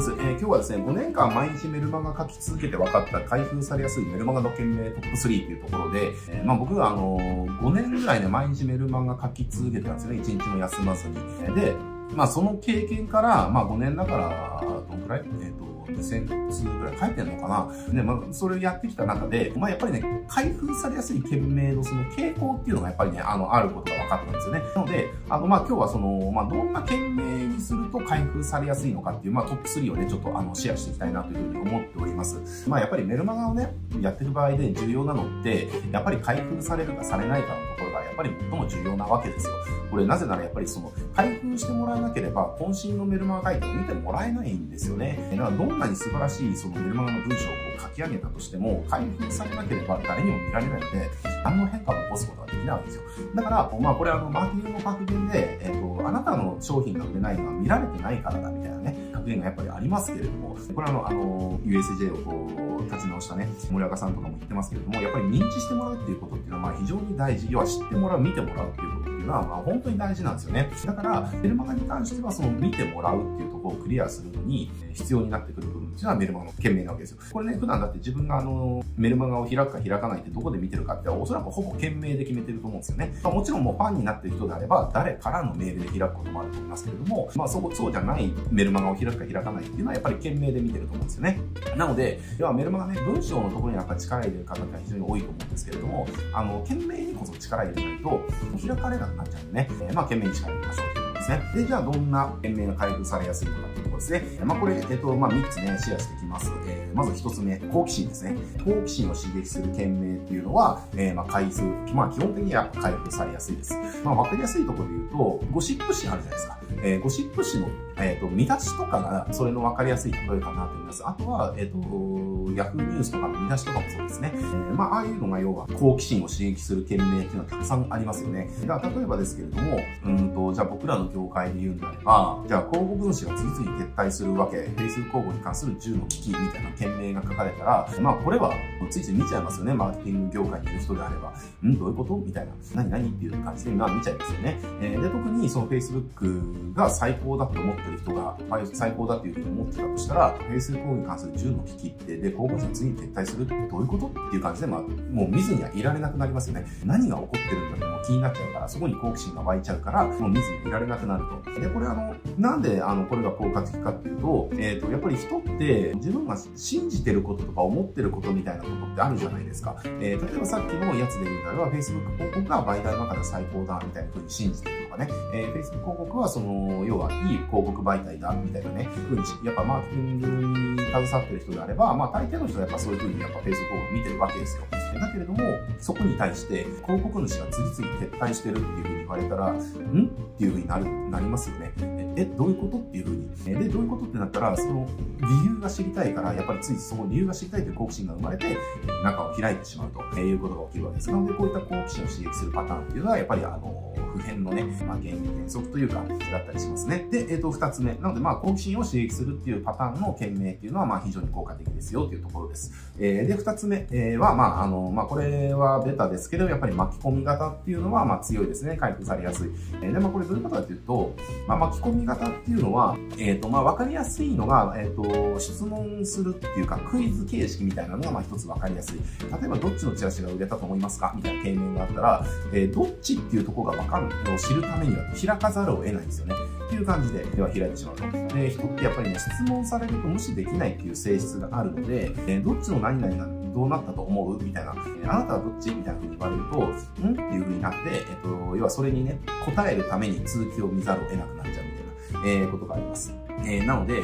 です。えー、今日はですね、5年間毎日メルマガ書き続けて分かった開封されやすいメルマガの件名トップ3っていうところで、えー、まあ僕はあのー、5年ぐらいね、毎日メルマガ書き続けてたんですよね。1日も休まずに。で、まあその経験から、まあ5年だから、どんくらい？えっ、と、2000通ぐらい書いてんのかな？で、まあ、それをやってきた中で、まあ、やっぱりね、開封されやすい件名のその傾向っていうのがやっぱりね、あの、あることが分かったんですよね。なので、あの、まあ、今日はその、まあ、どんな件名にすると開封されやすいのかっていう、まあ、トップ3をね、ちょっとあの、シェアしていきたいなというふうに思っております。まあ、やっぱりメルマガをね、やってる場合で重要なのって、やっぱり開封されるかされないかのところが、やっぱり最も重要なわけですよ。これなぜならやっぱりその、開封してもらえなければ、渾身のメルマガ書いてを見てもらえないんですよね。だからどんなに素晴らしいそのメルマガの文章をこう書き上げたとしても、開封されなければ誰にも見られないので、何の変化も起こすことができないわけですよ。だから、まあこれあの、マーケティングの格言で、えっ、ー、と、あなたの商品が売れないのは見られてないからだみたいなね、格言がやっぱりありますけれども、これあの、あの、USJ をこう、立ち直したね、森若さんとかも言ってますけれども、やっぱり認知してもらうっていうことっていうのは、まあ非常に大事。要は知ってもらう、見てもらうっていうこというのは、まあ本当に大事なんですよね。だから、メルマガに関しては、その見てもらうっていうところをクリアするのに、必要になってくる部分っていうのはメルマガの件名なわけですよ。これね、普段だって自分があの、メルマガを開くか開かないってどこで見てるかって、おそらくほぼ件名で決めてると思うんですよね。まあ、もちろんもうファンになってる人であれば、誰からのメールで開くこともあると思いますけれども、まあそこ、そうじゃないメルマガを開くか開かないっていうのはやっぱり件名で見てると思うんですよね。なので、要はメルマガね、文章のところにやっぱ力入れる方が非常に多いと思うんですけれども、あの、件名にこそ力入れないと、開かれなくなっちゃうんでね、えー、まあ件名に力入れましょうということですね。で、じゃあどんな件名が開封されやすいのかとですね。まあこれ、えっ、と、まあ3つね、シェアしていきます。えー、まず1つ目、好奇心ですね。好奇心を刺激する件名っていうのは、えー、まあ開封、まあ基本的には回復されやすいです。まあわかりやすいところで言うと、ゴシップ誌あるじゃないですか。えー、ゴシップ誌の、えっ、ー、と、見出しとかが、それの分かりやすい例えかなと思います。あとは、えっ、ー、と、ヤフーニュースとかの見出しとかもそうですね。えー、まあ、ああいうのが要は、好奇心を刺激する件名っていうのはたくさんありますよね。だから、例えばですけれども、うんと、じゃあ僕らの業界で言うんであれば、じゃあ広告主が次々撤退するわけ、フェイス広告に関する10の危機みたいな件名が書かれたら、まあ、これは、ついつい見ちゃいますよね。マーケティング業界にいる人であれば。んどういうこと？みたいな。何何？っていう感じで、まあ見ちゃいますよね。えー、で、特にその Facebook が最高だって思ってる人が、まあ最高だっていうふうに思ってたとしたら、フェイスブックに関する10の危機って、で、広告主次に撤退するってどういうことっていう感じで、まあ、もう見ずにはいられなくなりますよね。何が起こってるんだってもう気になっちゃうから、そこに好奇心が湧いちゃうから、もう見ずにいられなくなると。で、これあの、なんであの、これが効果的かっていうと、えっ、ー、と、やっぱり人って自分が信じてることとか思ってることみたいなことってあるじゃないですか。えー、例えばさっきのやつで言うならば、Facebook 広告が媒体の中で最高だみたいな風に信じてるとかね、えー、Facebook 広告はその、要はいい広告媒体だみたいなね、風に、やっぱマーケティングに携わってる人であれば、まあ大抵の人はやっぱそういうふうにやっぱ Facebook を見てるわけですよ。だけれども、そこに対して広告主が次々撤退してるっていう風に言われたら、ん？っていう風になる、なりますよね。え、どういうことっていう風に。で、どういうことってなったら、その理由が知りたいから、やっぱりついその理由が知りたいという好奇心が生まれて、中を開いてしまうということが起きるわけです。なので、こういった好奇心を刺激するパターンっていうのは、やっぱりあの、普遍のね、まあ、原因原則というか、だったりしますね。で、えっ、ー、と、二つ目。なので、まあ、好奇心を刺激するっていうパターンの件名っていうのは、まあ、非常に効果的ですよというところです。えー、で、二つ目、は、まあ、あの、まあ、これはベタですけど、やっぱり巻き込み型っていうのは、まあ、強いですね。回復されやすい。えー、で、まあ、これどういうことかというと、まあ、巻き込み型っていうのは、えっ、ー、と、まあ、わかりやすいのが、えっ、ー、と、質問するっていうか、クイズ形式みたいなのが、まあ、一つわかりやすい。例えば、どっちのチラシが売れたと思いますかみたいな件名があったら、えー、どっちっていうところがわかるのを知るためには開かざるを得ないんですよね。っていう感じで、では開いてしまうと。で、人ってやっぱりね、質問されると無視できないっていう性質があるので、えー、どっちの何々がどうなったと思う？みたいな、えー、あなたはどっち？みたいな風に言われると、ん？っていう風になって、えっ、ー、と、要はそれにね、答えるために続きを見ざるを得なくなっちゃうみたいな、えー、ことがあります。えー、なので、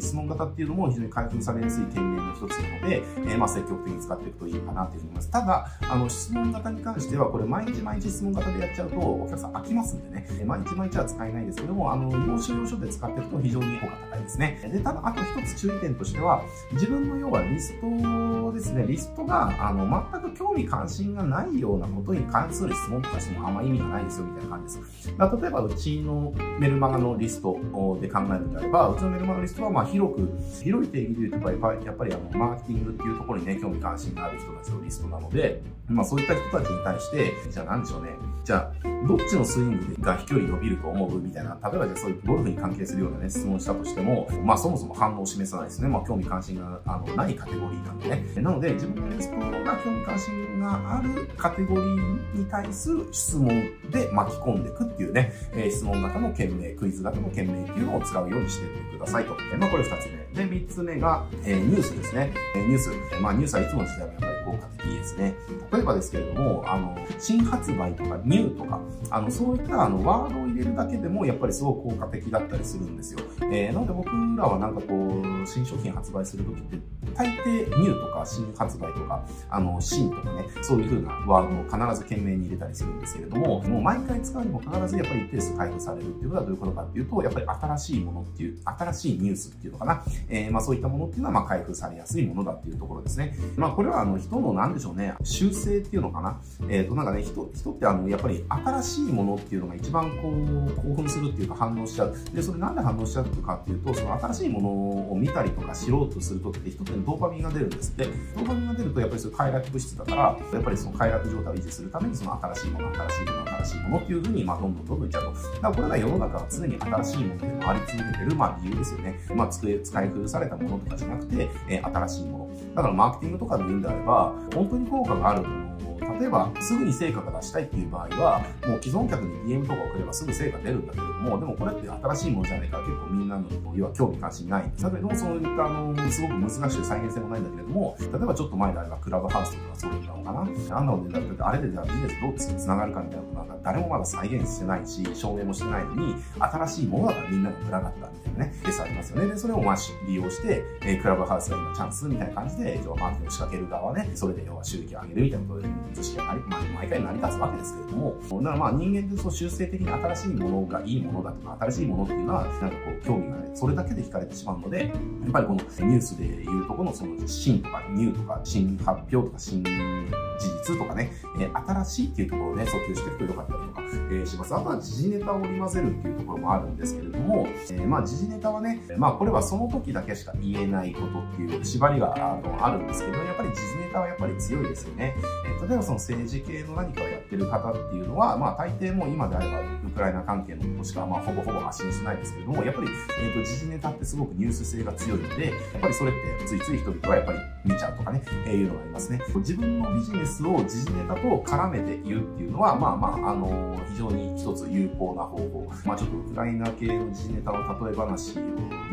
質問型っていうのも非常に開封されやすい権限の一つなので、えー、まあ積極的に使っていくといいかなというふうに思います。ただ、あの、質問型に関しては、これ毎日毎日質問型でやっちゃうと、お客さん飽きますんでね、毎日毎日は使えないですけども、あの、要所要所で使っていくと非常に効果高いですね。で、ただ、あと一つ注意点としては、自分の要はリストですね、リストが、あの、全く興味関心がないようなことに関する質問とかしてもあんま意味がないですよ、みたいな感じです。だ例えば、うちのメルマガのリストで考えるんであれば、うちのメルマガのリストはは、まあ、広く広い定義で言うと、やっぱり、やっぱりあの、マーケティングっていうところにね、興味関心がある人たちのリストなので、まあそういった人たちに対して、じゃあ何でしょうね。じゃあ、どっちのスイングが飛距離伸びると思う？みたいな、例えばじゃあそういうゴルフに関係するようなね、質問したとしても、まあそもそも反応を示さないですね。まあ興味関心があのないカテゴリーなんでね。なので自分のレスポが興味関心があるカテゴリーに対する質問で巻き込んでいくっていうね、えー、質問型の件名、クイズ型の件名っていうのを使うようにしていってくださいと。まあこれ二つ目。で、三つ目が、えー、ニュースですね。えー、ニュース。まあニュースはいつもの時代もやっぱり効果的ですね。例えばですけれども、あの、新発売とかニューとか、あの、そういったあの、ワードを入れるだけでも、やっぱりすごく効果的だったりするんですよ。えー、なので僕らはなんかこう、新商品発売するときって、大抵ニューとか新発売とか、あの、新とかね、そういう風なワードを必ず懸命に入れたりするんですけれども、もう毎回使うにも必ずやっぱり一定数開封されるっていうことはどういうことかっていうと、やっぱり新しいものっていう、新しいニュースっていうのかな、えー、まあそういったものっていうのはまあ開封されやすいものだっていうところですね。まあこれはあの人のなんでしょうね、習性っていうのかな。えっ、ー、となんかね、人、人ってあの、やっぱり新しいものっていうのが一番こう、興奮するっていうか反応しちゃう。で、それなんで反応しちゃうかっていうと、その新しいものを見たりとか知ろうとするときって人ってドーパミンが出るんですって。ドーパミンが出るとやっぱりそういう快楽物質だから、やっぱりその快楽状態を維持するためにその新しいもの、新しいもの、新しいものっていうふうに、まあどんどんどんどんいっちゃうと。だからこれが世の中は常に新しいもので回り続けてる、まあ理由ですよね。まあ使い古されたものとかじゃなくて、えー、新しいもの。だからマーケティングとかで言うんであれば、本当に効果があるもの例えば、すぐに成果が出したいっていう場合は、もう既存客に DM とか送ればすぐ成果出るんだけれども、でもこれって新しいものじゃないから結構みんなの、要は興味関心ないんです。だけど、そういったあの、すごく難しい再現性もないんだけれども、例えばちょっと前であればクラブハウスとかそういうのかな。あんなので、だってあれでじゃあビジネスどう繋がるかみたいなことなんか誰もまだ再現してないし、証明もしてないのに、新しいものだからみんなが群がったみたいなね、ケースありますよね。で、それをまあ利用して、え、クラブハウスが今チャンスみたいな感じで、要はマーケティングを仕掛ける側ね、それで要は収益を上げるみたいなことで、知識が成り、まあ、毎回成り立つわけですけれども、だからまあ人間ってその修正的に新しいものがいいものだとか、新しいものっていうのは、なんかこう、興味がね、それだけで惹かれてしまうので、やっぱりこのニュースで言うとこのその新とかニューとか、新発表とか、新事実とかね、え、新しいっていうところをね、訴求していくとよかったりとか、えー、します。あとは時事ネタを織り交ぜるっていうところもあるんですけれども、えー、まあ時事ネタはね、まあこれはその時だけしか言えないことっていう縛りがあるんですけど、やっぱり時事ネタはやっぱり強いですよね。えー、例えばその政治系の何かをやってる方っていうのは、まあ大抵もう今であればウクライナ関係のことしかまあほぼほぼ発信しないですけれども、やっぱり、えっ、ー、と時事ネタってすごくニュース性が強いので、やっぱりそれってついつい人々はやっぱり見ちゃうとかね、えー、いうのがありますね。自分のビジネスを時事ネタと絡めて言うっていうのは、まあまあ、あの非常に一つ有効な方法。まあちょっとウクライナ系の時事ネタの例え話を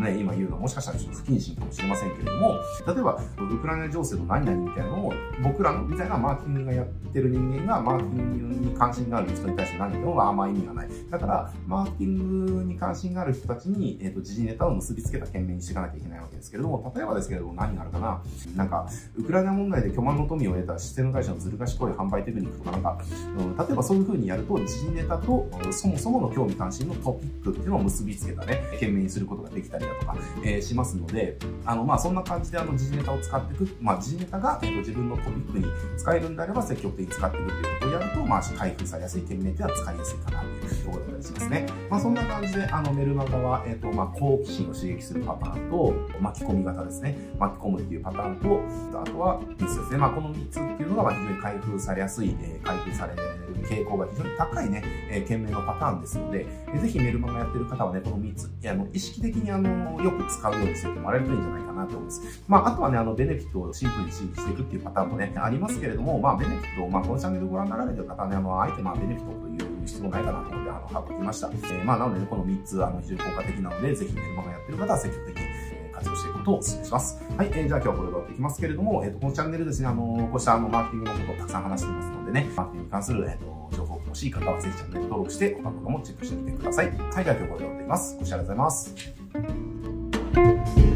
ね、今言うのはもしかしたらちょっと不謹慎かもしれませんけれども、例えば、ウクライナ情勢の何々みたいなのを、僕らみたいなマーケティングがやってる人間が、マーケティングに関心がある人に対して何言ってもあんま意味がない。だから、マーケティングに関心がある人たちに、え、ー、と、時事ネタを結びつけた件名にしていかなきゃいけないわけですけれども、例えばですけれども何があるかな？なんか、ウクライナ問題で巨万の富を得たシステム会社のずる賢い販売テクニックとかなんか、うん、例えばそういう風にやると、時事ネタとそもそもの興味関心のトピックっていうのを結びつけたね、件名にすることができたりだとか、えー、しますので、あの、まあ、そんな感じであの、時事ネタを使っていく、まあ、時事ネタが、えー、と自分のトピックに使えるんであれば積極的に使っていくっていうことをやると、まあ、開封されやすい件名っては使いやすいかなというところだったりしますね。まあ、そんな感じで、あの、メルマガは、えっ、と、まあ、好奇心を刺激するパターンと、巻き込み型ですね。巻き込むっていうパターンと、あとは3つですね。まあ、この3つっていうのが、まあ、非常に開封されやすい、えー、開封される傾向が非常に高いね、えー、件名のパターンですので、えー、ぜひメルマガやってる方はね、この3つ、あの、意識的にあの、よく使うようにしてもらえるといいんじゃないかなと思います。まあ、あとはね、あの、ベネフィットをシンプルに刺激していくっていうパターンもね、ありますけれども、まあ、ベネフィットを、まあ、このチャンネルをご覧になられてる方はね、あの、あえてまあ、ベネフィットという必要ないかなと思って、あの、省きました。えー、まあ、なので、ね、この3つ、あの、非常に効果的なので、ぜひメルマガやってる方は積極的に活用していくことをお勧めします。はい、えー、じゃあ今日はこれで終わっていきますけれども、えっ、ー、と、このチャンネルですね、あのー、こうしたあの、マーケティングのことをたくさん話していますのでね、マーケティングに関する、えっ、と、情報が欲しい方はぜひチャンネル登録して、他の動画もチェックしてみてください。はい、では今日はこれで終わっていきます。ご視聴ありがとうございます。